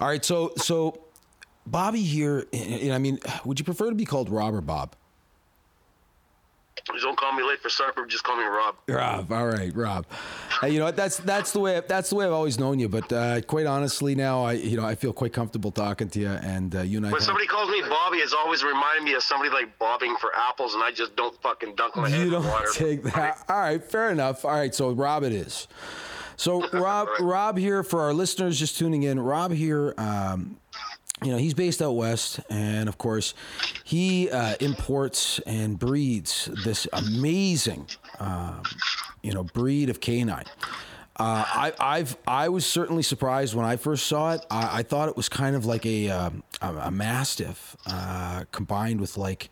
All right, so so Bobby here. and- and I mean, would you prefer to be called Rob or Bob? Don't call me late for supper. Just call me Rob. Rob. All right, Rob. Uh, you know? That's that's the way that's the way I've always known you. But uh, quite honestly, now I you know I feel quite comfortable talking to you, and uh, you and I. When have- somebody calls me Bobby, it's always reminding me of somebody like bobbing for apples, and I just don't fucking dunk my head you in don't water. take that. All right, fair enough. All right, so Rob it is. So Rob, Right. Rob here for our listeners just tuning in. Rob here, um, you know, he's based out west, and of course, he uh, imports and breeds this amazing, um, you know, breed of canine. Uh, I, I've I was certainly surprised when I first saw it. I, I thought it was kind of like a um, a, a mastiff uh, combined with like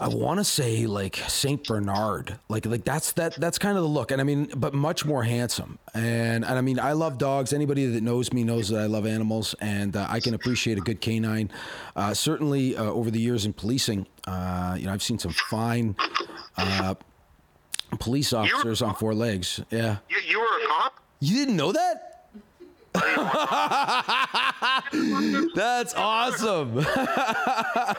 I want to say like Saint Bernard, like like that's that that's kind of the look, and I mean, but much more handsome. And and I mean, I love dogs. Anybody that knows me knows that I love animals, and uh, I can appreciate a good canine. Uh, certainly, uh, over the years in policing, uh, you know, I've seen some fine uh, police officers on four legs. Yeah, You, you were a cop? you didn't know that? That's awesome. Fucking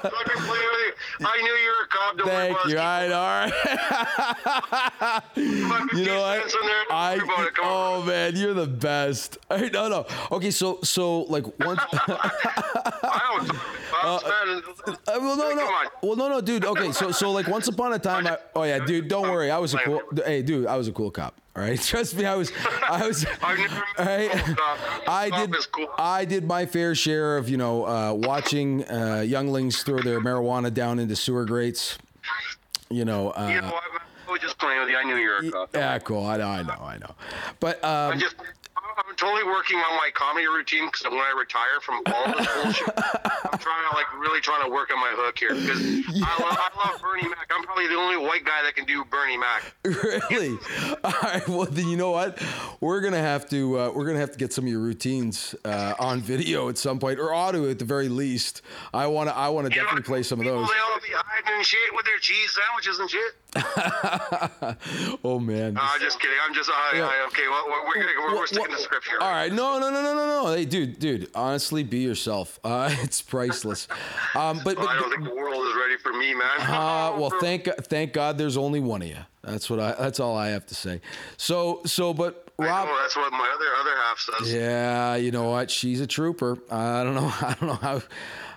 play with you. I knew you were a cop. Don't worry Thank about you. All right, all right. You know what? in there. Don't I worry about it. Come on. oh man, you're the best. All right, no, no. Okay, so so like once. I. Cops, man. Uh, well, no, no. Well, no, no, dude. Okay, so so like once upon a time, I, oh yeah, dude. Don't worry, I was a cool. Hey, dude, I was a cool cop. All right, trust me, I was. I was. I've never met all right, a cool cop. I did. I did my fair share of you know uh, watching uh, younglings throw their marijuana down into sewer grates. You know. Uh, You know, I I was just playing with you. I knew you were yeah, cool. I know, I know, I know. But um, I'm just. I'm totally working on my comedy routine because when I retire from all this bullshit, I'm trying to like really trying to work on my hook here because I, love, I love Bernie Mac. I'm probably the only white guy that can do Bernie Mac. really all right well then you know what we're gonna have to uh, we're gonna have to get some of your routines uh, on video at some point or audio at the very least i want to i want to You know, definitely play some of those They all be hiding and shit with their cheese sandwiches and shit. oh man Uh, just kidding. I'm just. Uh, Yeah. okay, well, we're, we're, gonna, we're, we're sticking to script here. all right no no no no no no hey dude dude honestly be yourself uh, it's priceless um, but, but I don't think the world is ready for me, man. Uh, well, thank thank God there's only one of you. That's what I. That's all I have to say. So so, but Rob. know, that's what my other other half says. Yeah, you know what? She's a trooper. I don't know. I don't know how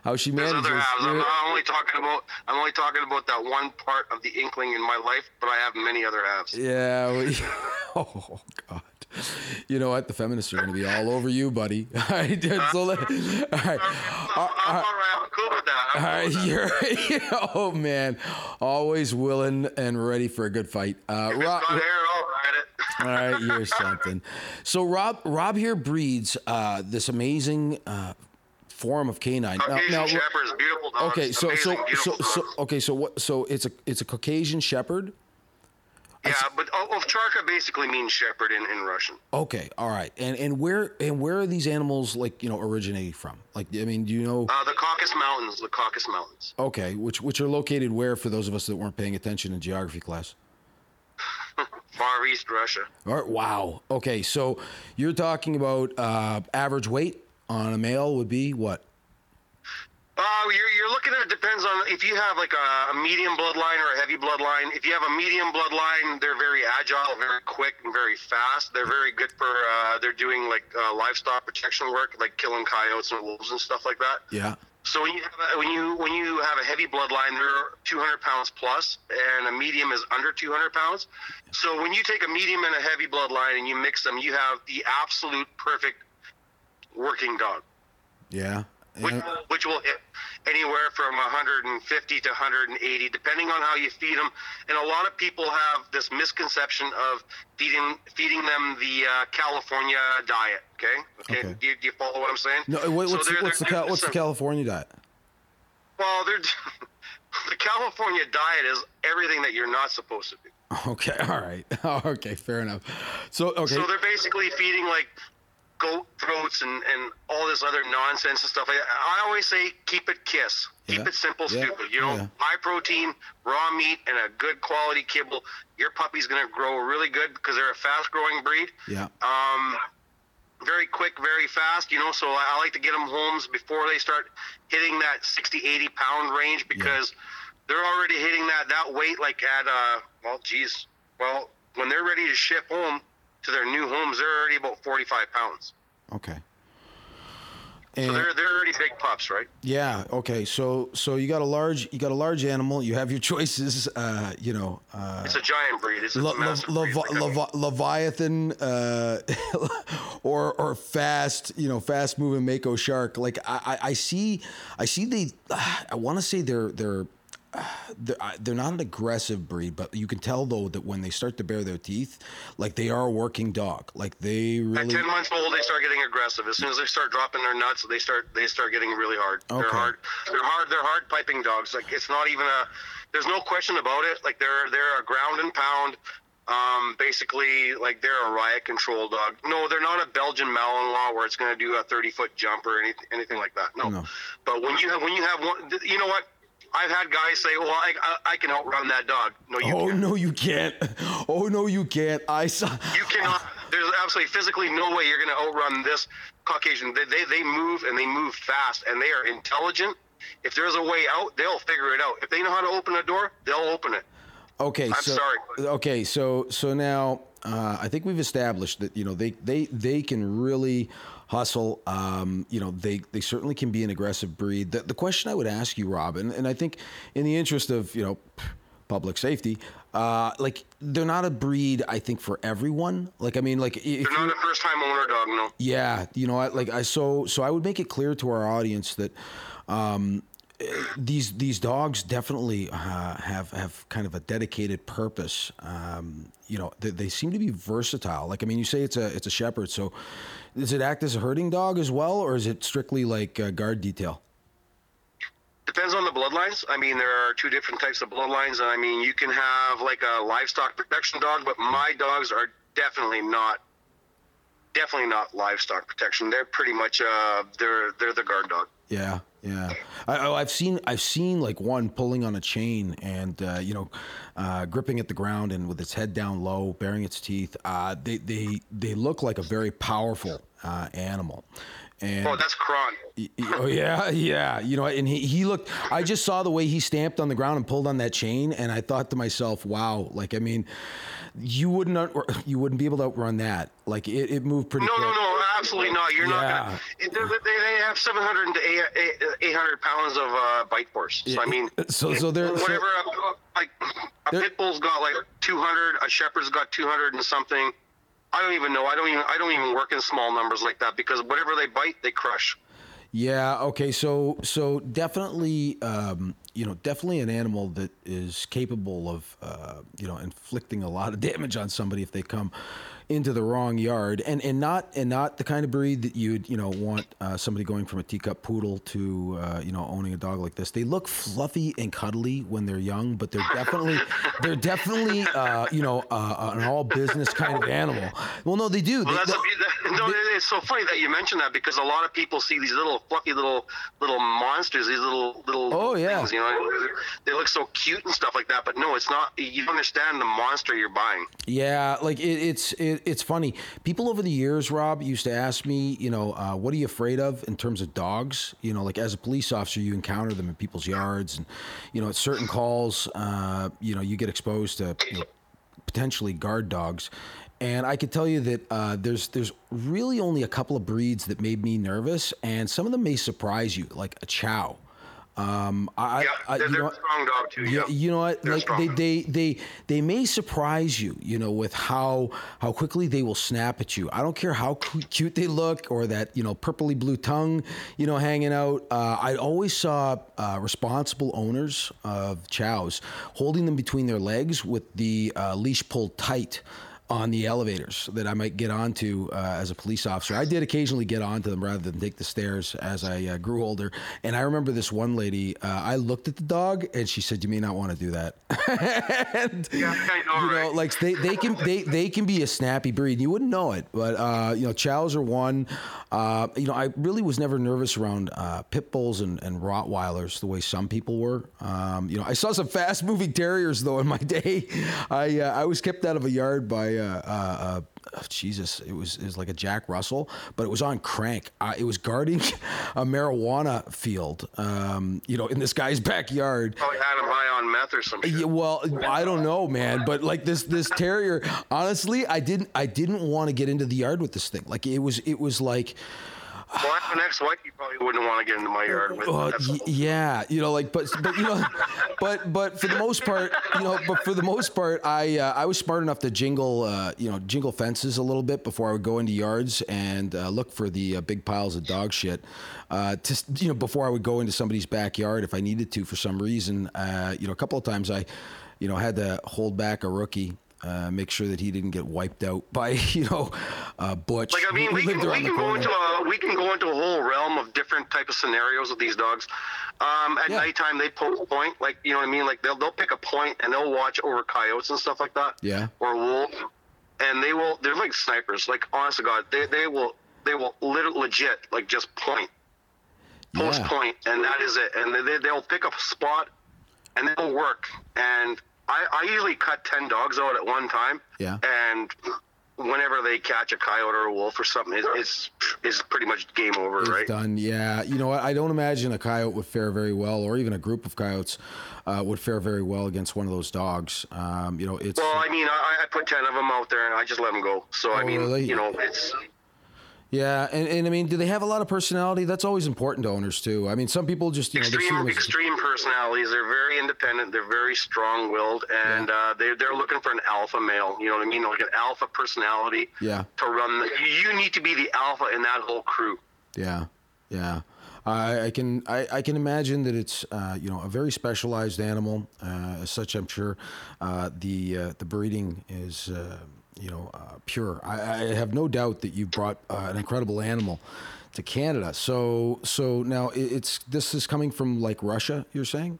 how she There's manages. other halves. I'm, I'm only talking about. I'm only talking about that one part of the inkling in my life, but I have many other halves. Yeah. we- oh God. You know what? The feminists are going to be all over you, buddy. All right, dude, so let- all right. All right. I'm cool with that. I'm All cool right, you're oh man, always willing and ready for a good fight. Uh, Rob, hair, I'll ride it. all right, you're something. So Rob, Rob here breeds uh, this amazing uh, form of canine. Now- Caucasian now- Shepherds, beautiful dogs. okay, so so Amazing, so so dogs. okay, so what? So it's a it's a Caucasian Shepherd. Yeah, but Ovcharka basically means shepherd in, in Russian. Okay, all right, and and where and where are these animals like you know originating from? Like, I mean, do you know? Uh, the Caucasus Mountains, the Caucasus Mountains. Okay, which which are located where for those of us that weren't paying attention in geography class? Far East Russia. All right, wow. Okay, so you're talking about uh, average weight on a male would be what? Uh, you're, you're looking at it depends on if you have like a, a medium bloodline or a heavy bloodline. If you have a medium bloodline, they're very agile, very quick, and very fast. They're very good for uh, they're doing like uh, livestock protection work, like killing coyotes and wolves and stuff like that. Yeah. So when you have a, when you when you have a heavy bloodline, they're 200 pounds plus, and a medium is under 200 pounds. So when you take a medium and a heavy bloodline and you mix them, you have the absolute perfect working dog Yeah. Which, which will hit anywhere from 150 to 180, depending on how you feed them. And a lot of people have this misconception of feeding feeding them the uh, California diet. Okay, okay. Okay. Do, you, do you follow what I'm saying? No, what, So what's they're- the, what's they're Cal- what's the. California diet? Well, they're the California diet is everything that you're not supposed to do. Okay, all right. okay, fair enough. So okay. So they're basically feeding like goat throats and, and all this other nonsense and stuff. I, I always say keep it kiss. Keep Yeah. it simple, Yeah. stupid. You know, Yeah. high protein, raw meat, and a good quality kibble. Your puppy's going to grow really good because they're a fast growing breed. yeah. Um, very quick, very fast. You know, so I, I like to get them homes before they start hitting that 60, 80 pound range because they're already hitting that that weight like at uh well, geez, well when they're ready to ship home to their new homes, they're already about 45 pounds. Okay. So And they're they're already big pups, right? yeah, okay. So so you got a large you got a large animal. You have your choices. Uh, you know, uh, It's a giant breed. It's, Le- a massive Le- breed. Levi- Like, Levi- Leviathan, uh, or or fast, you know, fast moving Mako shark. Like I, I, I see, I see they. I want to say they're they're. They're, they're not an aggressive breed, but you can tell though that when they start to bare their teeth, like they are a working dog. Like they really. At ten months old, they start getting aggressive. As soon as they start dropping their nuts, they start they start getting really hard. Okay. They're hard. They're hard. They're hard piping dogs. Like it's not even a. There's no question about it. Like they're they're a ground and pound. Um, basically, like they're a riot control dog. No, they're not a Belgian Malinois where it's going to do a 30 foot jump or anything anything like that. No. No. But when you have when you have one, you know what? I've had guys say, "Well, I, I, I can outrun that dog." No, you Oh can't. Oh no, you can't! Oh no, you can't! I saw. You cannot. There's absolutely physically no way you're going to outrun this Caucasian. They, they they move and they move fast and they are intelligent. If there's a way out, they'll figure it out. If they know how to open a door, they'll open it. Okay, I'm so sorry. okay, so so now uh, I think we've established that you know they they they can really hustle. Um, you know they they certainly can be an aggressive breed. The, the question I would ask you, Rob, and, I think in the interest of you know public safety, uh, like they're not a breed. I think for everyone. Like I mean, like if They're not a first time owner dog. No. yeah, you know, I, like I so so I would make it clear to our audience that um, these these dogs definitely uh, have have kind of a dedicated purpose. Um, you know, they, they seem to be versatile. Like I mean, you say it's a it's a shepherd, so does it act as a herding dog as well, or is it strictly like guard detail? Depends on the bloodlines. I mean, there are two different types of bloodlines, and I mean, you can have like a livestock protection dog, but my dogs are definitely not, definitely not livestock protection. They're pretty much uh, they're they're the guard dog. Yeah, yeah. I, I- I've seen I've seen like one pulling on a chain and uh, you know, uh, gripping at the ground and with its head down low, baring its teeth. Uh, they they they look like a very powerful uh, animal. And Oh, that's Kron. Oh yeah, yeah. You know, and he, he looked. I just saw the way he stamped on the ground and pulled on that chain, and I thought to myself, "Wow!" Like, I mean, you wouldn't out- you wouldn't be able to outrun that. Like, it, it moved pretty. No, quick. no, no, absolutely not. You're not Yeah. gonna. It, they, they have 700 to 800 pounds of uh, bite force. So I mean, So- so they're- so- whatever. uh, like a pit bull's got like 200. A shepherd's got 200 and something. I don't even know. I don't even. I don't even work in small numbers like that because whatever they bite, they crush. Yeah. Okay. So so definitely, um, you know, definitely an animal that is capable of, uh, you know, inflicting a lot of damage on somebody if they come into the wrong yard, and and not and not the kind of breed that you'd you know want uh, somebody going from a teacup poodle to uh, you know owning a dog like this. They look fluffy and cuddly when they're young, but they're definitely they're definitely uh, you know uh, an all business kind of animal. Well, no, they do. Well, They- a, no, it's so funny that you mentioned that because a lot of people see these little fluffy little little monsters, these little little Oh, yeah. things, you know, they look so cute and stuff like that. But no, it's not. You don't understand the monster you're buying. Yeah, like it, it's it, it's funny. People over the years, Rob, used to ask me, you know, uh, what are you afraid of in terms of dogs? You know, like as a police officer, you encounter them in people's yards, and you know, at certain calls, uh, you know, you get exposed to you know, potentially guard dogs. And I could tell you that uh, there's there's really only a couple of breeds that made me nervous, and some of them may surprise you, like a Chow. Um, I, Yeah, I, they're, you they're know strong dog too. yeah, Yeah, you know what? They're like they, they they they may surprise you, you know, with how how quickly they will snap at you. I don't care how cute they look or that you know purpley blue tongue, you know, hanging out. Uh, I always saw uh, responsible owners of chows holding them between their legs with the uh, leash pulled tight on the elevators that I might get onto uh, as a police officer. I did occasionally get onto them rather than take the stairs as I uh, grew older. And I remember this one lady, uh, I looked at the dog and she said, You may not want to do that. and, Yeah, I know, you know, right? like they, they can they, they can be a snappy breed. You wouldn't know it, but uh, you know, chows are one. Uh, you know, I really was never nervous around uh, pit bulls and, and Rottweilers the way some people were. Um, you know, I saw some fast moving terriers though in my day. I uh, I was kept out of a yard by by uh, uh, uh, Jesus. It was it was like a Jack Russell, but it was on crank. Uh, it was guarding a marijuana field, um, you know, in this guy's backyard. Probably had him high on meth or some shit. Yeah, well, I don't know, man, but like this this terrier, honestly, I didn't I didn't want to get into the yard with this thing. Like it was it was like Well, an ex-wife you probably wouldn't want to get into my yard with. uh, y- yeah, you know, like, but, but you know, but, but for the most part, you know, but for the most part, I, uh, I was smart enough to jingle, uh, you know, jingle fences a little bit before I would go into yards and uh, look for the uh, big piles of dog shit. Uh, to, you know, before I would go into somebody's backyard if I needed to for some reason. Uh, you know, a couple of times I, you know, had to hold back a rookie. Uh, make sure that he didn't get wiped out by you know uh, Butch. Like I mean, who we can we can go into a we can go into a whole realm of different type of scenarios with these dogs. Um, at Yeah. nighttime, they poke a point, like you know what I mean. Like they'll they'll pick a point and they'll watch over coyotes and stuff like that. Yeah. Or wolves, and they will. They're like snipers. Like honest to God, they they will they will lit- legit like just point, post Yeah. point, and that is it. And they they'll pick a spot, and they'll work. And I I usually cut ten dogs out at one time. Yeah. And whenever they catch a coyote or a wolf or something, it, it's it's pretty much game over, It's right? done. Yeah. You know what? I don't imagine a coyote would fare very well, or even a group of coyotes uh, would fare very well against one of those dogs. Um, you know, it's. Well, I mean, I, I put ten of them out there and I just let them go. So I Oh, mean, really? you know, it's yeah, and, and I mean, do they have a lot of personality? That's always important to owners too. I mean, some people just you know extreme them extreme personalities. They're very independent. They're very strong willed, and uh, they they're looking for an alpha male. You know what I mean? Like an alpha personality. Yeah. To run, the, you need to be the alpha in that whole crew. Yeah, yeah. I, I can I, I can imagine that it's uh, you know a very specialized animal. Uh, as such, I'm sure uh, the uh, the breeding is uh, you know uh, pure. I, I have no doubt that you brought uh, an incredible animal to Canada. So so now it- it's this is coming from like Russia. You're saying?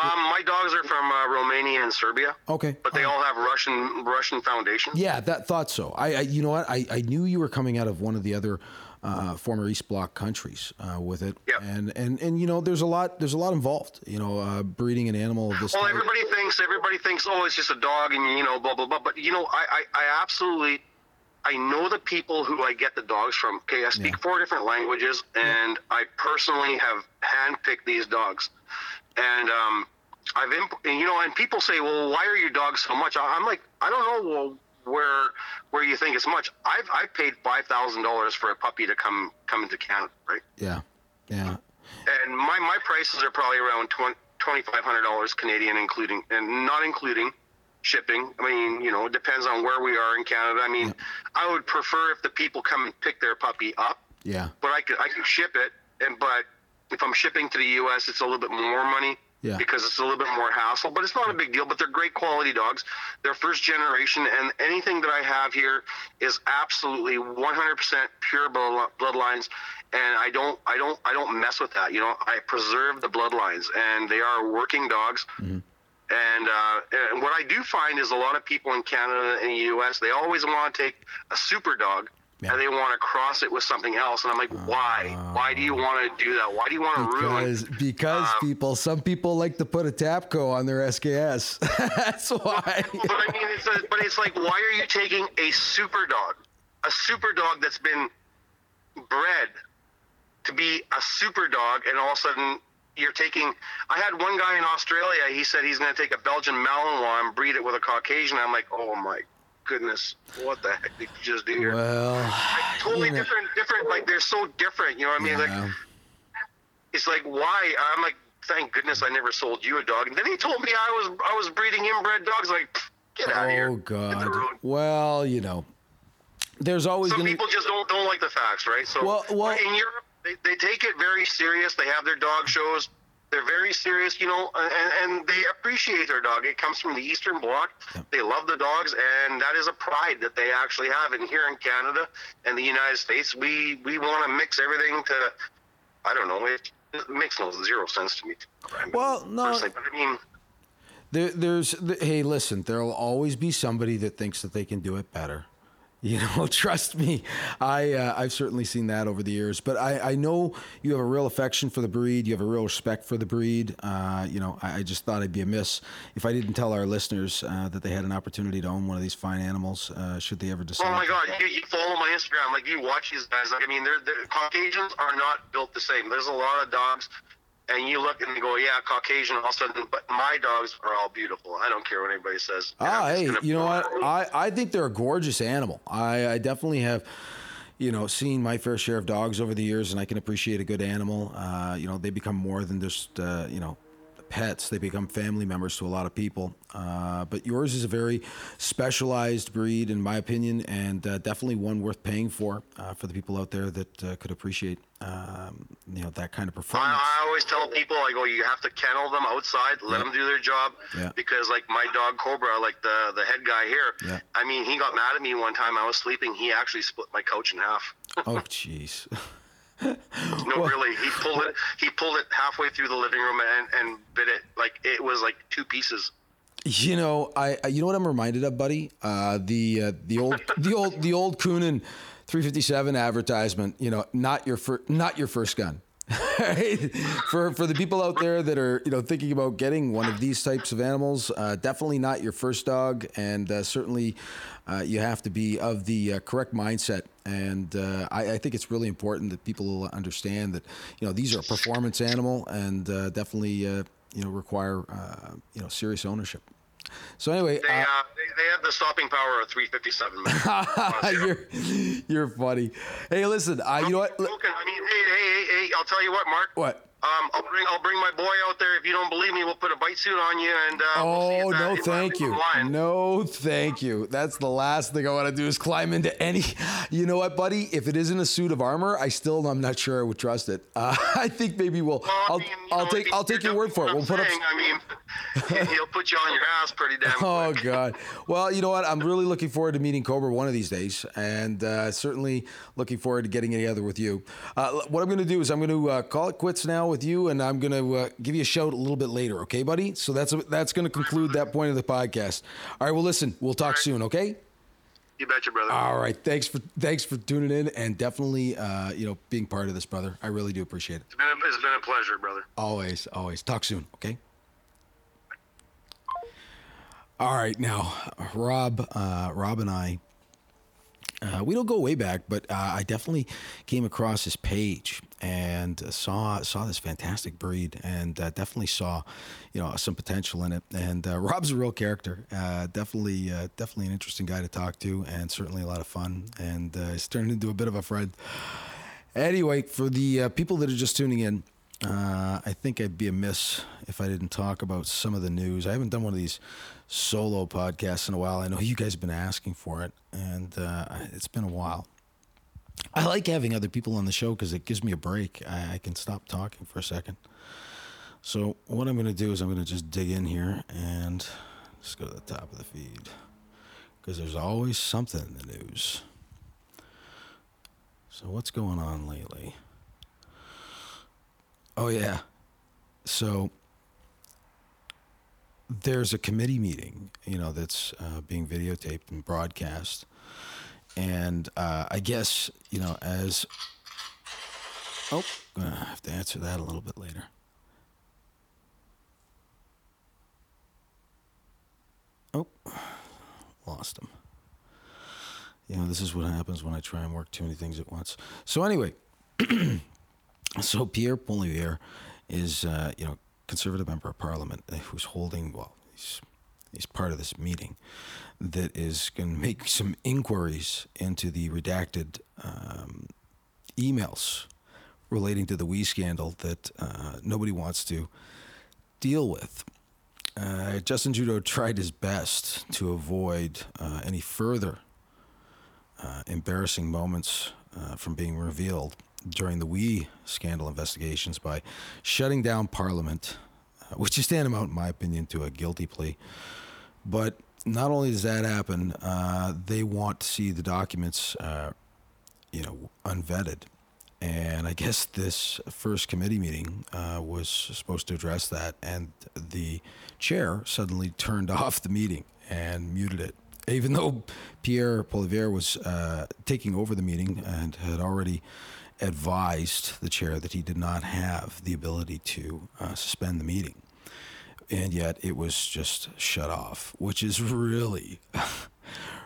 Um, my dogs are from uh, Romania and Serbia, Okay. but they all have Russian Russian foundations. Yeah, that thought so. I, I you know what? I, I knew you were coming out of one of the other uh, former East Bloc countries uh, with it, Yep. and and and you know, there's a lot there's a lot involved. You know, uh, breeding an animal of this. Well, type. everybody thinks everybody thinks, oh, it's just a dog, and you know, blah blah blah. But you know, I I, I absolutely, I know the people who I get the dogs from. Okay, I speak Yeah. four different languages, and I personally have handpicked these dogs, and um, I've imp- and, you know, and people say, well, why are your dogs so much? I- I'm like, I don't know. Well, where where you think it's much? I've I've paid five thousand dollars for a puppy to come come into Canada, right? Yeah, yeah, and my, my prices are probably around twenty five hundred dollars Canadian, including and not including shipping. I mean, you know, it depends on where we are in Canada. I mean, I would prefer if the people come and pick their puppy up, yeah, but I could I could ship it. And but if I'm shipping to the U.S., it's a little bit more money. Yeah. Because it's a little bit more hassle, but it's not a big deal. But they're great quality dogs. They're first generation, and anything that I have here is absolutely 100% pure bloodlines. And I don't, I don't, I don't mess with that. You know, I preserve the bloodlines, and they are working dogs. Mm-hmm. And, uh, and what I do find is a lot of people in Canada and the U.S. they always want to take a super dog Yeah. and they want to cross it with something else. And I'm like, why? Why do you want to do that? Why do you want to ruin? because because Um, people some people like to put a Tapco on their SKS. That's why. But I mean, it's a, but it's like, why are you taking a super dog, a super dog that's been bred to be a super dog, and all of a sudden you're taking? I had one guy in Australia. He said he's going to take a Belgian Malinois and breed it with a Caucasian. I'm like, oh my goodness, what the heck did you just do here? Well, totally you know, different, different. Like they're so different. You know what I mean? yeah. Like it's like why? I'm like, thank goodness I never sold you a dog. And then he told me I was I was breeding inbred dogs. Like, get out of here. oh God. Well, you know, there's always Some gonna. people just don't don't like the facts, right? So Well- well- in Europe, they, they take it very serious. They have their dog shows. They're very serious, you know, and, and they appreciate their dog. It comes from the Eastern Bloc. They love the dogs, and that is a pride that they actually have. And here in Canada and the United States, we we want to mix everything to, I don't know, it, it makes no zero sense to me. I mean, Well, no. but I mean, There, there's, th- hey, listen, there'll always be somebody that thinks that they can do it better. You know, trust me, I uh, I've certainly seen that over the years. But I, I know you have a real affection for the breed. You have a real respect for the breed. Uh, you know, I, I, just thought I'd be amiss if I didn't tell our listeners uh, that they had an opportunity to own one of these fine animals. Uh, should they ever decide? Oh my God, you, you, follow my Instagram, like you watch these guys. Like I mean, they're, they're Caucasians are not built the same. There's a lot of dogs and you look and you go, yeah, Caucasian. All of a sudden, but my dogs are all beautiful. I don't care what anybody says. Ah, hey, you know what? I, I think they're a gorgeous animal. I, I definitely have, you know, seen my fair share of dogs over the years, and I can appreciate a good animal. Uh, you know, they become more than just, uh, you know, pets. They become family members to a lot of people. Uh, but yours is a very specialized breed, in my opinion, and uh, definitely one worth paying for uh, for the people out there that uh, could appreciate um, you know that kind of performance. I, I, always tell people, I go, you have to kennel them outside, let them do their job, yeah. because like my dog Cobra, like the the head guy here, yeah. I mean, he got mad at me one time. I was sleeping. He actually split my couch in half. oh, jeez. no, well, really. He pulled it. He pulled it halfway through the living room and, and bit it like it was like two pieces. You know, I you know what I'm reminded of, buddy? Uh, the uh, the old the old the old Coonan 357 advertisement. You know, not your fir- not your first gun. for for the people out there that are you know thinking about getting one of these types of animals, uh, definitely not your first dog, and uh, certainly uh, you have to be of the uh, correct mindset. And uh, I, I, think it's really important that people understand that you know these are a performance animal and uh, definitely you know require you know serious ownership. So anyway, they, they, have the stopping power of 357. you're you're funny. Hey, listen, I you know what? I mean, hey, hey, hey, hey, I'll tell you what, Mark. What? Um, I'll bring I'll bring my boy out there. If you don't believe me, we'll put a bite suit on you and. Uh, oh we'll no, thank you. No, thank you. That's the last thing I want to do is climb into any. You know what, buddy? If it isn't a suit of armor, I still I'm not sure I would trust it. Uh, I think maybe we'll. well I'll, mean, I'll know, take I'll take your word for it. We'll put saying, up. I mean, he'll put you on your ass pretty damn. oh God. Well, you know what? I'm really looking forward to meeting Cobra one of these days, and uh, certainly looking forward to getting together with you. Uh, what I'm going to do is I'm going to uh, call it quits now with you, and I'm going to uh, give you a shout a little bit later, okay, buddy? So that's that's going to conclude that point of the podcast. All right. Well, listen, we'll talk right. soon, okay? You betcha, brother. All right. Thanks for thanks for tuning in and definitely uh, you know being part of this, brother. I really do appreciate it. It's been a, it's been a pleasure, brother. Always, always. Talk soon, okay? All right, now Rob, uh, Rob and I uh, we don't go way back, but uh, I definitely came across his page and saw saw this fantastic breed, and uh, definitely saw, you know, some potential in it. And uh, Rob's a real character, uh, definitely definitely an interesting guy to talk to, and certainly a lot of fun. And he's turned into a bit of a friend. Anyway, for the people that are just tuning in, I think I'd be amiss if I didn't talk about some of the news. I haven't done one of these solo podcasts in a while. I know you guys have been asking for it, and uh, it's been a while. I like having other people on the show because it gives me a break. I, I, can stop talking for a second. So what I'm going to do is I'm going to just dig in here and just go to the top of the feed because there's always something in the news. So what's going on lately? Oh yeah. So there's a committee meeting, you know, that's uh, being videotaped and broadcast. And uh, I guess, you know, as. Oh, gonna have to answer that a little bit later. Oh, lost him. You know, this is what happens when I try and work too many things at once. So, anyway, so Pierre Poilievre is, uh, you know, conservative member of parliament uh, who's holding, well, he's, he's part of this meeting that is going to make some inquiries into the redacted um, emails relating to the WE scandal that uh, nobody wants to deal with. Uh, Justin Trudeau tried his best to avoid uh, any further uh, embarrassing moments uh, from being revealed during the WE scandal investigations by shutting down Parliament, uh, which is tantamount, in my opinion, to a guilty plea. But not only does that happen, uh, they want to see the documents, uh, you know, unvetted. And I guess this first committee meeting uh, was supposed to address that, and the chair suddenly turned off the meeting and muted it. even though Pierre Poilievre was uh, taking over the meeting and had already advised the chair that he did not have the ability to uh, suspend the meeting. And yet it was just shut off, which is really,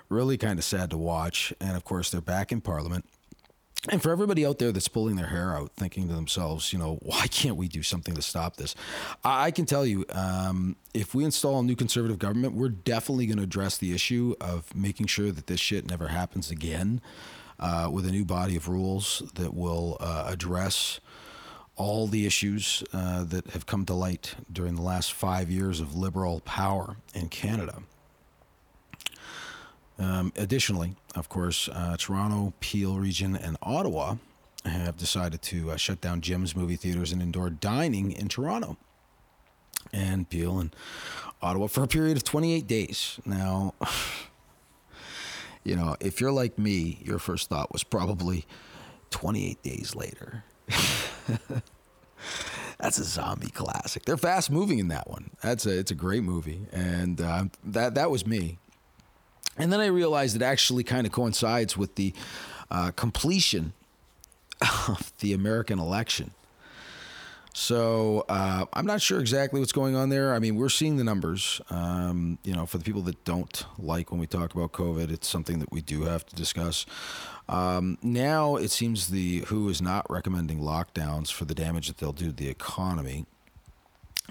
really kind of sad to watch. And of course, they're back in Parliament. And for everybody out there that's pulling their hair out, thinking to themselves, you know, why can't we do something to stop this? I can tell you, um, if we install a new conservative government, we're definitely going to address the issue of making sure that this shit never happens again uh, with a new body of rules that will uh, address all the issues uh, that have come to light during the last five years of liberal power in Canada. Um, additionally, of course, uh, Toronto, Peel region, and Ottawa have decided to uh, shut down gyms, movie theaters, and indoor dining in Toronto and Peel and Ottawa for a period of 28 days. Now, you know, if you're like me, your first thought was probably 28 days later. That's a zombie classic. They're fast moving in that one. That's a it's a great movie, and uh, that that was me. And then I realized it actually kind of coincides with the uh, completion of the American election. So uh, I'm not sure exactly what's going on there. I mean, we're seeing the numbers. Um, you know, for the people that don't like when we talk about COVID, it's something that we do have to discuss. Um, now it seems the WHO is not recommending lockdowns for the damage that they'll do to the economy.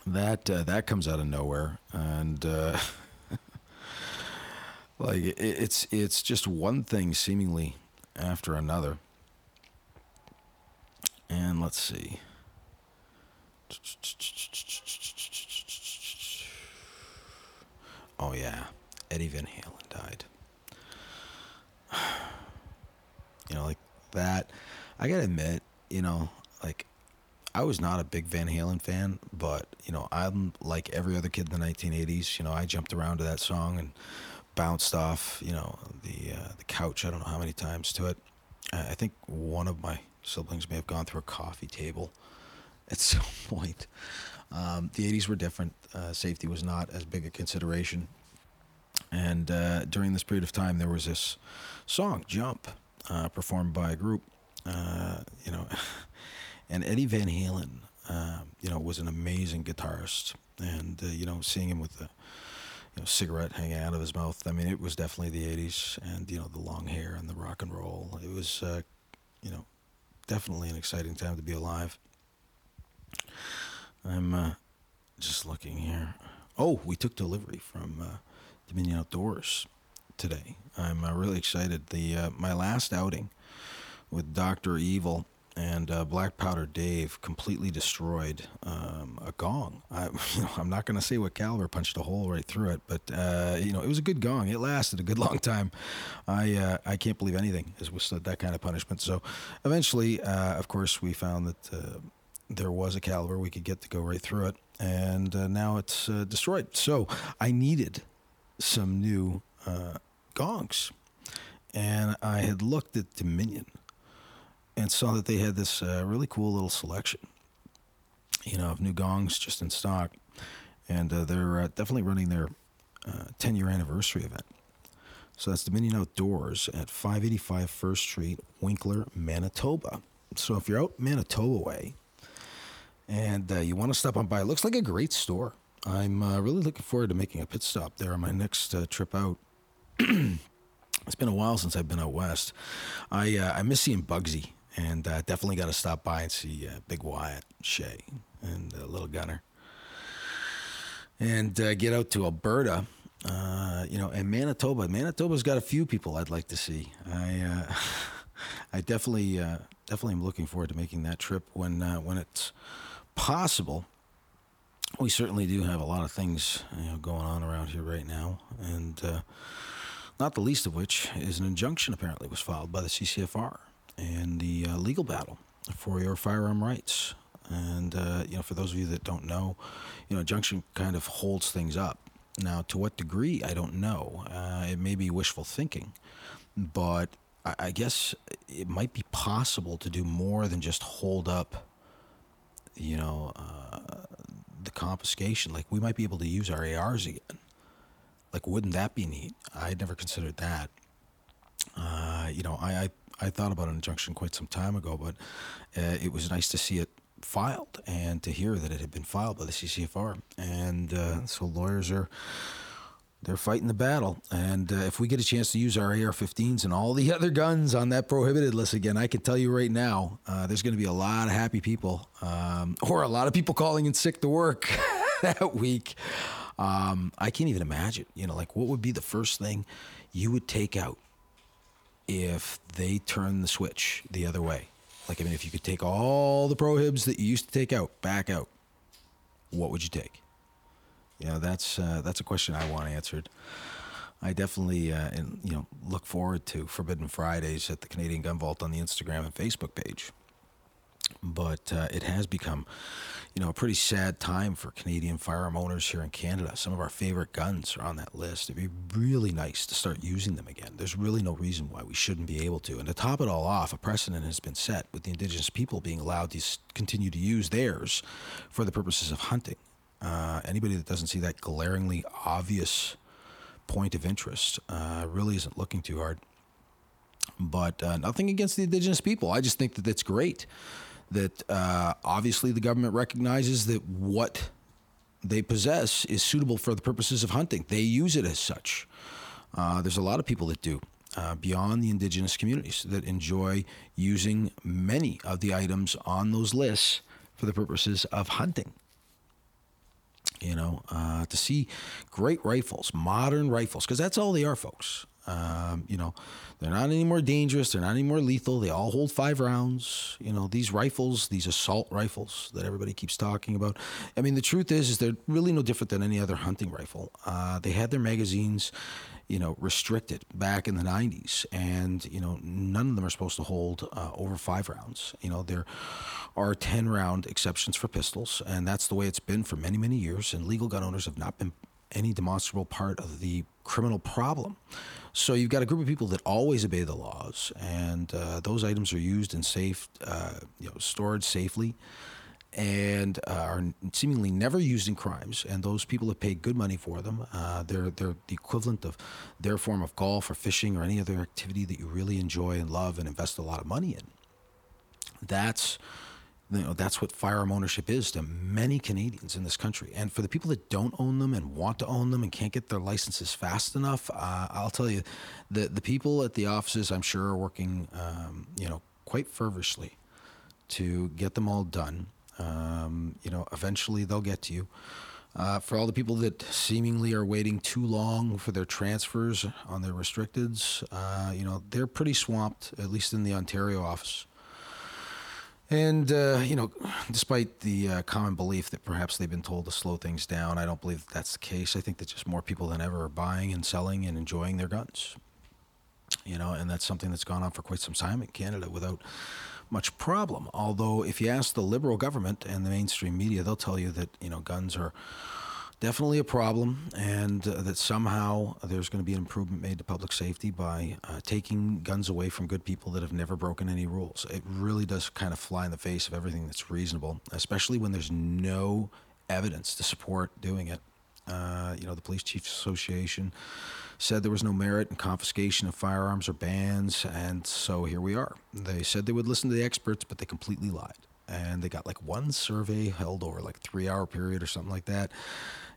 That uh, that comes out of nowhere, and uh, like it, it's it's just one thing seemingly after another. And let's see. Oh yeah, Eddie Van Halen died. You know, like that. I gotta admit, you know, like I was not a big Van Halen fan, but you know, I'm like every other kid in the 1980s. You know, I jumped around to that song and bounced off, you know, the uh, the couch. I don't know how many times to it. I think one of my siblings may have gone through a coffee table at some point. Um, the 80s were different. Uh, safety was not as big a consideration. And uh, during this period of time, there was this song, Jump, uh, performed by a group, uh, you know, and Eddie Van Halen, um, you know, was an amazing guitarist. And, uh, you know, seeing him with the, you know, cigarette hanging out of his mouth, I mean, it was definitely the 80s and, you know, the long hair and the rock and roll. It was, uh, you know, definitely an exciting time to be alive. I'm uh, just looking here. Oh, we took delivery from uh, Dominion Outdoors today. I'm uh, really excited. The uh, my last outing with Doctor Evil and uh, Black Powder Dave completely destroyed um, a gong. I, you know, I'm not going to say what caliber punched a hole right through it, but uh, you know, it was a good gong. It lasted a good long time. I I can't believe anything has withstood that kind of punishment. So, eventually, of course, we found that there was a caliber we could get to go right through it, and uh, now it's uh, destroyed. So I needed some new uh, gongs, and I had looked at Dominion and saw that they had this uh, really cool little selection, you know, of new gongs just in stock, and uh, they're definitely running their 10 year anniversary event. So that's Dominion Outdoors at 585 First Street, Winkler, Manitoba. So if you're out Manitoba way, and uh, you want to stop on by, it looks like a great store. I'm uh, really looking forward to making a pit stop there on my next uh, trip out. it's been a while since I've been out west. I uh, I miss seeing Bugsy, and uh, definitely got to stop by and see uh, Big Wyatt, Shay, and Little Gunner, and get out to Alberta. you know, and Manitoba. Manitoba's got a few people I'd like to see. I I definitely definitely am looking forward to making that trip when when it's possible. We certainly do have a lot of things you know, going on around here right now, and uh, not the least of which is an injunction apparently was filed by the CCFR and the uh, legal battle for your firearm rights. And uh, you know, for those of you that don't know, you know, injunction kind of holds things up. Now, to what degree, I don't know. Uh, it may be wishful thinking, but I, I guess it might be possible to do more than just hold up you know, uh, the confiscation. Like we might be able to use our ARs again. Like, wouldn't that be neat? I had never considered that. Uh, you know, I, I, I thought about an injunction quite some time ago, but uh, it was nice to see it filed and to hear that it had been filed by the CCFR. And uh, so lawyers are they're fighting the battle. And uh, if we get a chance to use our AR-15s and all the other guns on that prohibited list again, I can tell you right now, uh, there's going to be a lot of happy people, um, or a lot of people calling in sick to work that week. Um, I can't even imagine. You know, like what would be the first thing you would take out if they turn the switch the other way? Like, I mean, if you could take all the prohibs that you used to take out back out, what would you take? You know, that's uh, that's a question I want answered. I definitely, uh, and, you know, look forward to Forbidden Fridays at the Canadian Gun Vault on the Instagram and Facebook page. But uh, it has become, you know, a pretty sad time for Canadian firearm owners here in Canada. Some of our favorite guns are on that list. It'd be really nice to start using them again. There's really no reason why we shouldn't be able to. And to top it all off, a precedent has been set with the Indigenous people being allowed to continue to use theirs for the purposes of hunting. Uh, anybody that doesn't see that glaringly obvious point of interest uh, really isn't looking too hard. But uh, nothing against the indigenous people. I just think that that's great. That uh, obviously the government recognizes that what they possess is suitable for the purposes of hunting. They use it as such. Uh, there's a lot of people that do. Uh, beyond the indigenous communities that enjoy using many of the items on those lists for the purposes of hunting you know, uh, to see great rifles, modern rifles, because that's all they are, folks. Um, you know, they're not any more dangerous. They're not any more lethal. They all hold five rounds. You know, these rifles, these assault rifles that everybody keeps talking about. I mean, the truth is, is they're really no different than any other hunting rifle. Uh, they had their magazines you know, restricted back in the 90s. And, you know, none of them are supposed to hold uh, over five rounds. You know, there are 10 round exceptions for pistols, and that's the way it's been for many, many years. And legal gun owners have not been any demonstrable part of the criminal problem. So you've got a group of people that always obey the laws, and uh, those items are used and safe, uh, you know, stored safely and uh, are seemingly never used in crimes. And those people have paid good money for them. Uh, they're they're the equivalent of their form of golf or fishing or any other activity that you really enjoy and love and invest a lot of money in. That's you know that's what firearm ownership is to many Canadians in this country. And for the people that don't own them and want to own them and can't get their licenses fast enough, uh, I'll tell you, the the people at the offices I'm sure are working, um, you know, quite fervently to get them all done. Um, you know, eventually they'll get to you. Uh, for all the people that seemingly are waiting too long for their transfers on their restricteds, uh, you know, they're pretty swamped, at least in the Ontario office. And, uh, you know, despite the uh, common belief that perhaps they've been told to slow things down, I don't believe that that's the case. I think that just more people than ever are buying and selling and enjoying their guns. You know, and that's something that's gone on for quite some time in Canada without much problem. Although, if you ask the liberal government and the mainstream media, they'll tell you that you know guns are definitely a problem, and uh, that somehow there's going to be an improvement made to public safety by uh, taking guns away from good people that have never broken any rules. It really does kind of fly in the face of everything that's reasonable, especially when there's no evidence to support doing it. Uh, you know, the Police Chiefs Association said there was no merit in confiscation of firearms or bans, and so here we are. They said they would listen to the experts, but they completely lied. And they got like one survey held over like three hour period or something like that.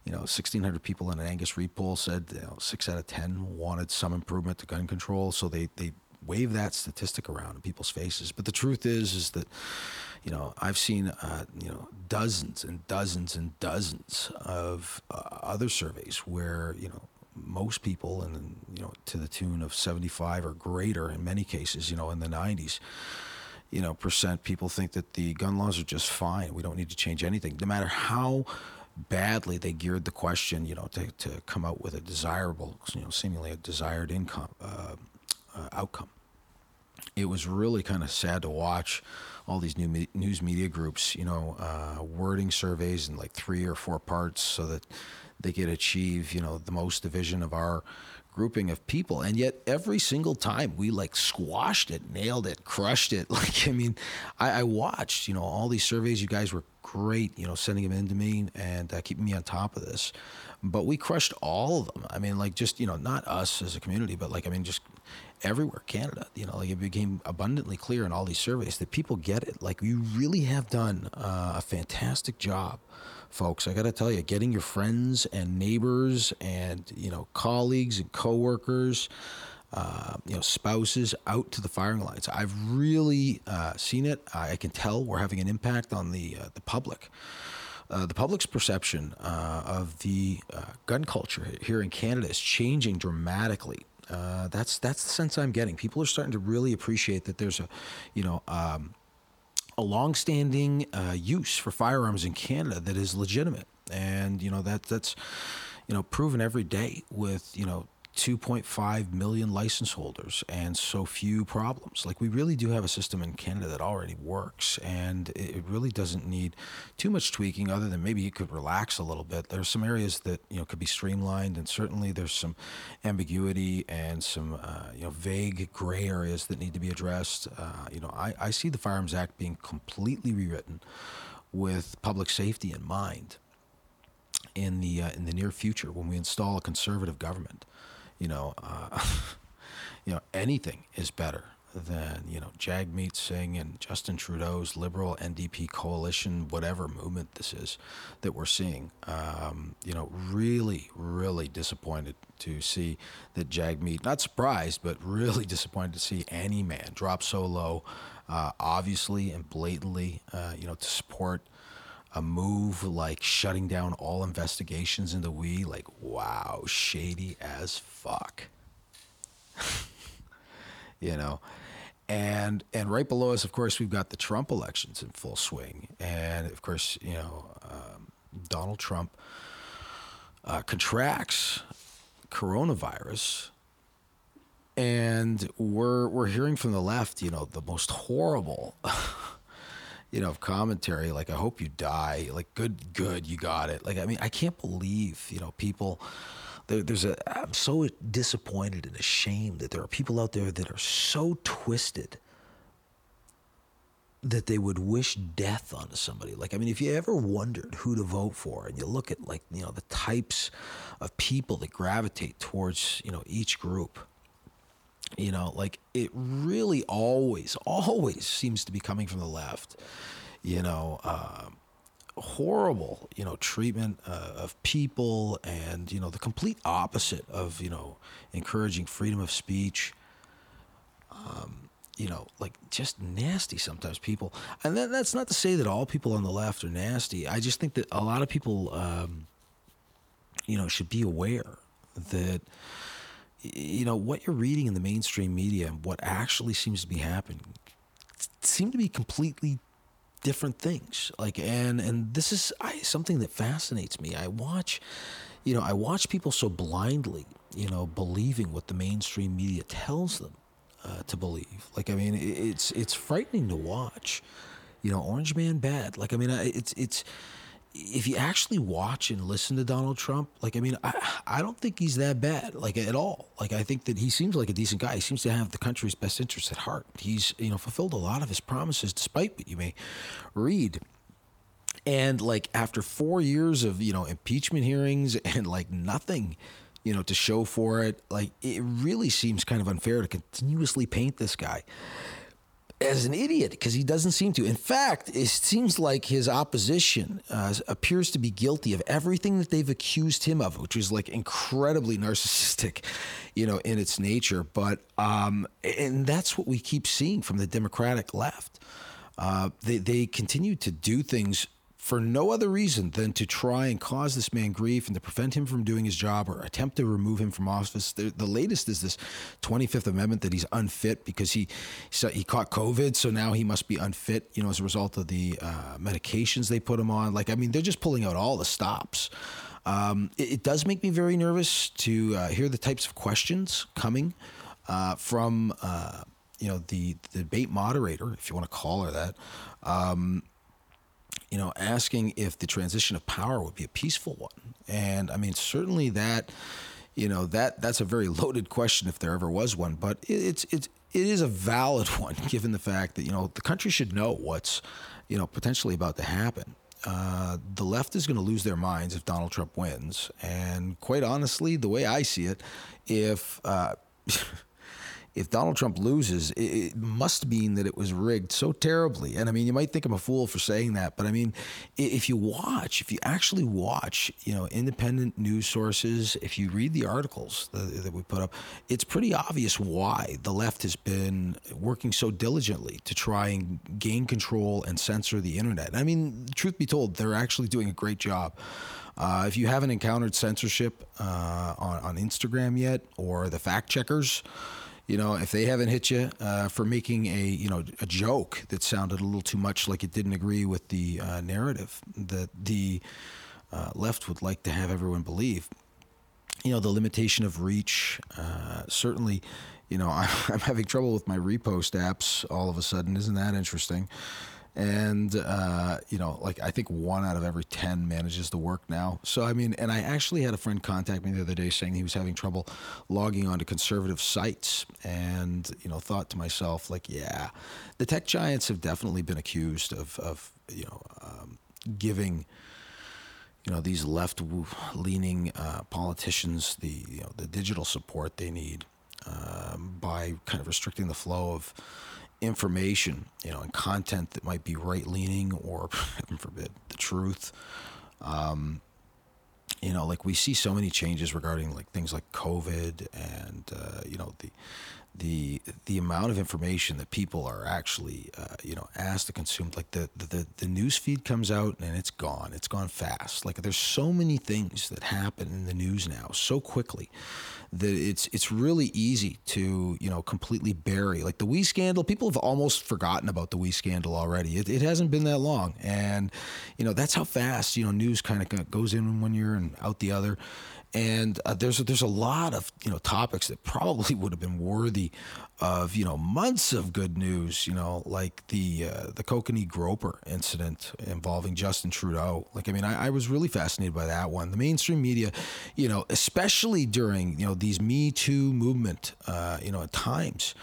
You know, 1,600 people in an Angus Reid poll said you know, six out of 10 wanted some improvement to gun control. So they, they wave that statistic around in people's faces. But the truth is, is that, you know, I've seen, uh, you know, dozens and dozens and dozens of uh, other surveys where, you know, most people, and you know, to the tune of 75 or greater in many cases, you know, in the 90s, you know, percent people think that the gun laws are just fine. We don't need to change anything, no matter how badly they geared the question, you know, to, to come out with a desirable, you know, seemingly a desired income uh, uh, outcome. It was really kind of sad to watch all these new me- news media groups, you know, uh, wording surveys in like three or four parts so that they could achieve, you know, the most division of our grouping of people. And yet every single time we like squashed it, nailed it, crushed it. Like, I mean, I, I watched, you know, all these surveys you guys were great, you know, sending them in to me and uh, keeping me on top of this. But we crushed all of them. I mean, like just you know, not us as a community, but like I mean, just everywhere, Canada. You know, like it became abundantly clear in all these surveys that people get it. Like you really have done uh, a fantastic job folks. I got to tell you, getting your friends and neighbors and you know colleagues and coworkers, uh, you know spouses out to the firing lines. I've really uh, seen it. I can tell we're having an impact on the uh, the public. Uh, the public's perception uh, of the uh, gun culture here in Canada is changing dramatically. That's that's the sense I'm getting. People are starting to really appreciate that there's a, you know, um, a longstanding uh, use for firearms in Canada that is legitimate, and you know that that's you know proven every day with you know 2.5 million license holders and so few problems. Like we really do have a system in Canada that already works, and it really doesn't need too much tweaking, other than maybe you could relax a little bit. There's some areas that you know could be streamlined, and certainly there's some ambiguity and some uh, you know vague gray areas that need to be addressed. Uh, you know, I, I see the Firearms Act being completely rewritten with public safety in mind in the uh, in the near future when we install a conservative government you know, uh, you know, anything is better than you know Jagmeet Singh and Justin Trudeau's Liberal NDP coalition, whatever movement this is that we're seeing. Um, you know, really, really disappointed to see that Jagmeet. Not surprised, but really disappointed to see any man drop so low. Uh, obviously and blatantly, uh, you know, to support a move like shutting down all investigations into WE, like wow shady as fuck. You know? And and right below us of course we've got the trump elections in full swing. And of course you know um, donald trump uh, contracts coronavirus. And we're we're hearing from the left you know the most horrible you know, of commentary. Like, I hope you die. Like, good, good, you got it. Like, I mean, I can't believe, you know, people. There, there's a. I'm so disappointed and ashamed that there are people out there that are so twisted that they would wish death onto somebody. Like, I mean, if you ever wondered who to vote for, and you look at like, you know, the types of people that gravitate towards, you know, each group you know, like it really always, always seems to be coming from the left. You know, uh, horrible, you know, treatment uh, of people, and you know, the complete opposite of you know, encouraging freedom of speech. Um, you know, like just nasty sometimes people, and that, that's not to say that all people on the left are nasty. I just think that a lot of people, um, you know, should be aware that you know what you're reading in the mainstream media and what actually seems to be happening seem to be completely different things. Like and and this is I, something that fascinates me. I watch you know i watch people so blindly you know believing what the mainstream media tells them uh, to believe. Like i mean it's it's frightening to watch you know orange man bad. Like i mean it's it's if you actually watch and listen to Donald Trump, like I mean, I I don't think he's that bad, like at all. Like I think that he seems like a decent guy. He seems to have the country's best interests at heart. He's you know fulfilled a lot of his promises, despite what you may read. And like after four years of you know impeachment hearings and like nothing, you know, to show for it, like it really seems kind of unfair to continuously paint this guy as an idiot because he doesn't seem to. In fact, it seems like his opposition uh, appears to be guilty of everything that they've accused him of, which is like incredibly narcissistic, you know, in its nature. But um, and that's what we keep seeing from the Democratic left. Uh, they they continue to do things for no other reason than to try and cause this man grief and to prevent him from doing his job or attempt to remove him from office. The, the latest is this 25th Amendment that he's unfit because he so he caught COVID, so now he must be unfit, you know, as a result of the uh, medications they put him on. Like, I mean, they're just pulling out all the stops. Um, it, it, does make me very nervous to uh, hear the types of questions coming uh, from, uh, you know, the, the debate moderator, if you want to call her that. Um, you know, asking if the transition of power would be a peaceful one. And I mean, certainly that, you know, that that's a very loaded question if there ever was one. But it's it's it is a valid one given the fact that you know the country should know what's you know potentially about to happen. uh, the left is going to lose their minds if Donald Trump wins. And quite honestly, the way I see it, if uh, if Donald Trump loses, it, it, must mean that it was rigged so terribly. And I mean, you might think I'm a fool for saying that, but I mean, if you watch, if you actually watch, you know, independent news sources, if you read the articles that, that we put up, it's pretty obvious why the left has been working so diligently to try and gain control and censor the internet. I mean, truth be told, they're actually doing a great job. Uh, if you haven't encountered censorship uh, on, on Instagram yet or the fact checkers, you know, if they haven't hit you uh, for making a you know a joke that sounded a little too much like it didn't agree with the uh, narrative that the uh, left would like to have everyone believe, you know, the limitation of reach uh, certainly. You know, I'm having trouble with my repost apps all of a sudden. Isn't that interesting? And uh, you know like i think one out of every 10 manages to work now. So i mean and i actually had a friend contact me the other day saying he was having trouble logging onto conservative sites. And you know thought to myself like yeah the tech giants have definitely been accused of, of you know um, giving you know these left leaning uh, politicians the you know the digital support they need um, by kind of restricting the flow of information, you know, and content that might be right leaning or, heaven forbid, the truth. Um, you know, like we see so many changes regarding like things like COVID and uh, you know the the the amount of information that people are actually uh, you know asked to consume like the, the the news feed comes out and it's gone it's gone fast like there's so many things that happen in the news now so quickly that it's it's really easy to you know completely bury like the WE scandal. People have almost forgotten about the WE scandal already. It, it hasn't been that long, and you know that's how fast you know news kind of goes in one year and out the other and uh, there's there's a lot of you know topics that probably would have been worthy of you know months of good news. You know, like the uh, the Kokanee Groper incident involving Justin Trudeau. Like, I mean, I, I, was really fascinated by that one. The mainstream media, you know, especially during you know these Me Too movement, uh, you know, at times,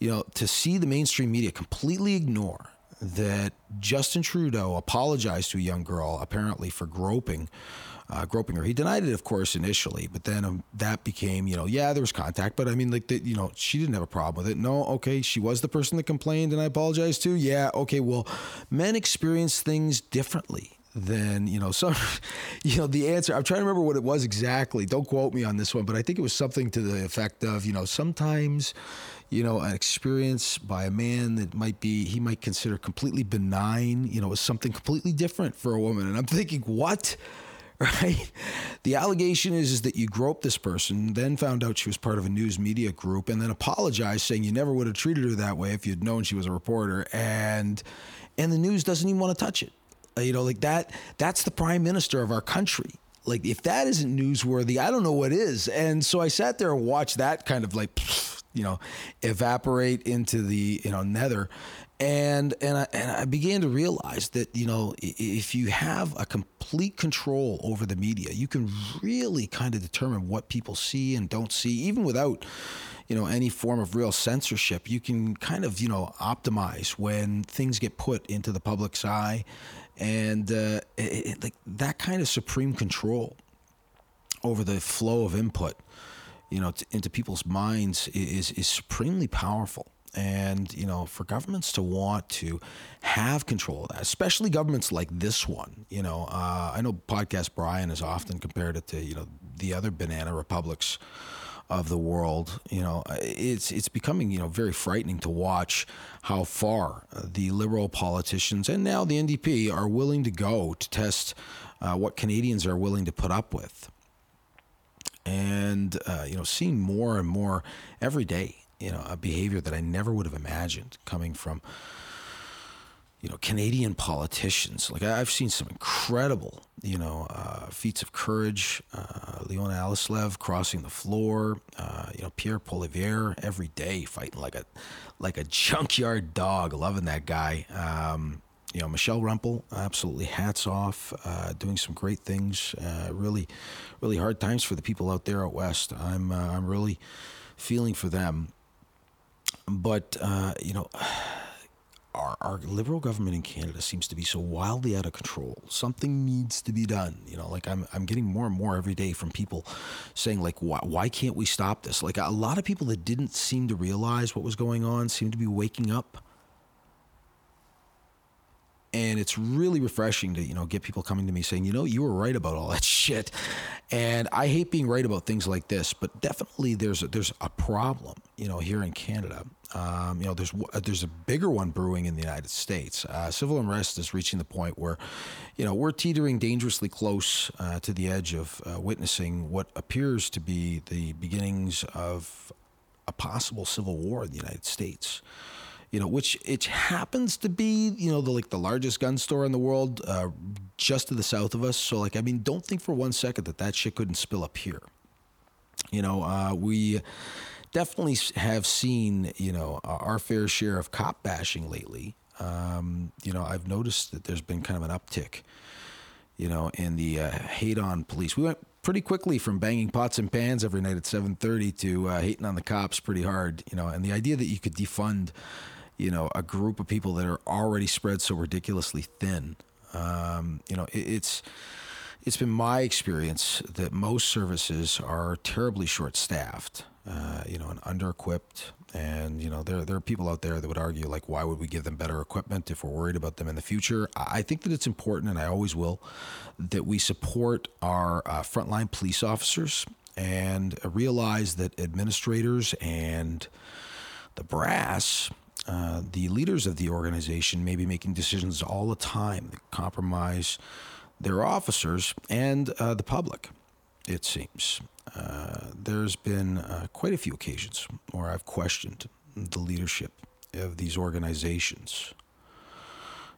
you know, to see the mainstream media completely ignore that Justin Trudeau apologized to a young girl apparently for groping uh, groping her. He denied it, of course, initially, but then um, that became, you know, yeah, there was contact, but I mean, like, the, you know, she didn't have a problem with it. No, okay, she was the person that complained, and I apologize too. Yeah, okay, well, men experience things differently than you know some you know the answer i'm trying to remember what it was exactly don't quote me on this one but i think it was something to the effect of you know sometimes you know an experience by a man that might be he might consider completely benign you know is something completely different for a woman and i'm thinking what right? The allegation is, is that you groped this person, then found out she was part of a news media group, and then apologized, saying you never would have treated her that way if you'd known she was a reporter, and and the news doesn't even want to touch it. Uh, you know, like that. That's the prime minister of our country. Like if that isn't newsworthy, I don't know what is. And so I sat there and watched that kind of like, you know, evaporate into the you know nether and and I, and I began to realize that you know if you have a complete control over the media, you can really kind of determine what people see and don't see, even without you know any form of real censorship. You can kind of you know optimize when things get put into the public's eye, and uh, it, it, like that kind of supreme control over the flow of input, you know, to, into people's minds is is supremely powerful. And you know for governments to want to have control of that especially governments like this one you know uh, i know podcast brian has often compared it to you know the other banana republics of the world. You know it's it's becoming you know very frightening to watch how far the liberal politicians and now the ndp are willing to go to test uh, what canadians are willing to put up with and uh, you know seeing more and more every day you know, a behavior that I never would have imagined coming from, you know, Canadian politicians. Like I've seen some incredible, you know, uh, feats of courage. Uh, Leon Alleslev crossing the floor. Uh, you know, Pierre Poilievre every day fighting like a like a junkyard dog. Loving that guy. Um, you know, Michelle Rempel, absolutely hats off, uh, doing some great things. Uh, really, really hard times for the people out there out west. I'm, uh, I'm really feeling for them but uh, you know, our, our liberal government in Canada seems to be so wildly out of control. Something needs to be done. You know, like I'm, I'm getting more and more every day from people saying, like, why, why can't we stop this? Like a lot of people that didn't seem to realize what was going on seem to be waking up and it's really refreshing to you know get people coming to me saying you know you were right about all that shit. And i hate being right about things like this but definitely there's a, there's a problem you know here in canada. Um, you know there's there's a bigger one brewing in the united states. Uh, civil unrest is reaching the point where you know we're teetering dangerously close uh, to the edge of uh, witnessing what appears to be the beginnings of a possible civil war in the united states you know, which it happens to be, you know, the like the largest gun store in the world, uh, just to the south of us. So, like, I mean, don't think for one second that that shit couldn't spill up here. You know, uh, we definitely have seen, you know, our fair share of cop bashing lately. Um, you know, I've noticed that there's been kind of an uptick, you know, in the uh, hate on police. We went pretty quickly from banging pots and pans every night at 7:30 to uh, hating on the cops pretty hard, you know, and the idea that you could defund you know, a group of people that are already spread so ridiculously thin. Um, you know, it, it's it's been my experience that most services are terribly short-staffed, uh, you know, and under-equipped. And you know, there there are people out there that would argue like, why would we give them better equipment if we're worried about them in the future? I think that it's important, and I always will, that we support our uh, frontline police officers and realize that administrators and the brass uh, the leaders of the organization may be making decisions all the time that compromise their officers and uh, the public, it seems. Uh, there's been uh, quite a few occasions where I've questioned the leadership of these organizations.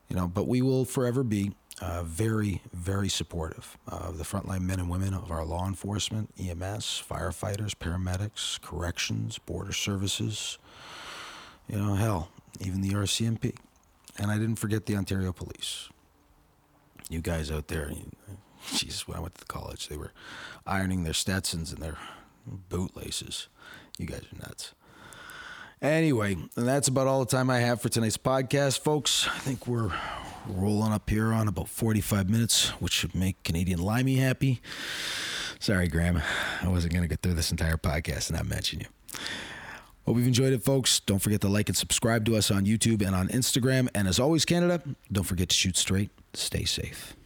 You know, but we will forever be uh, very, very supportive of the frontline men and women of our law enforcement, EMS, firefighters, paramedics, corrections, border services, you know, hell, even the RCMP. And I didn't forget the Ontario Police. You guys out there, Jesus, when I went to college, they were ironing their Stetsons and their bootlaces. You guys are nuts. Anyway, that's about all the time I have for tonight's podcast, folks. I think we're rolling up here on about 45 minutes, which should make Canadian Limey happy. Sorry, Graham. I wasn't going to get through this entire podcast and not mention you. Hope you've enjoyed it, folks. Don't forget to like and subscribe to us on YouTube and on Instagram. And as always, Canada, don't forget to shoot straight, stay safe.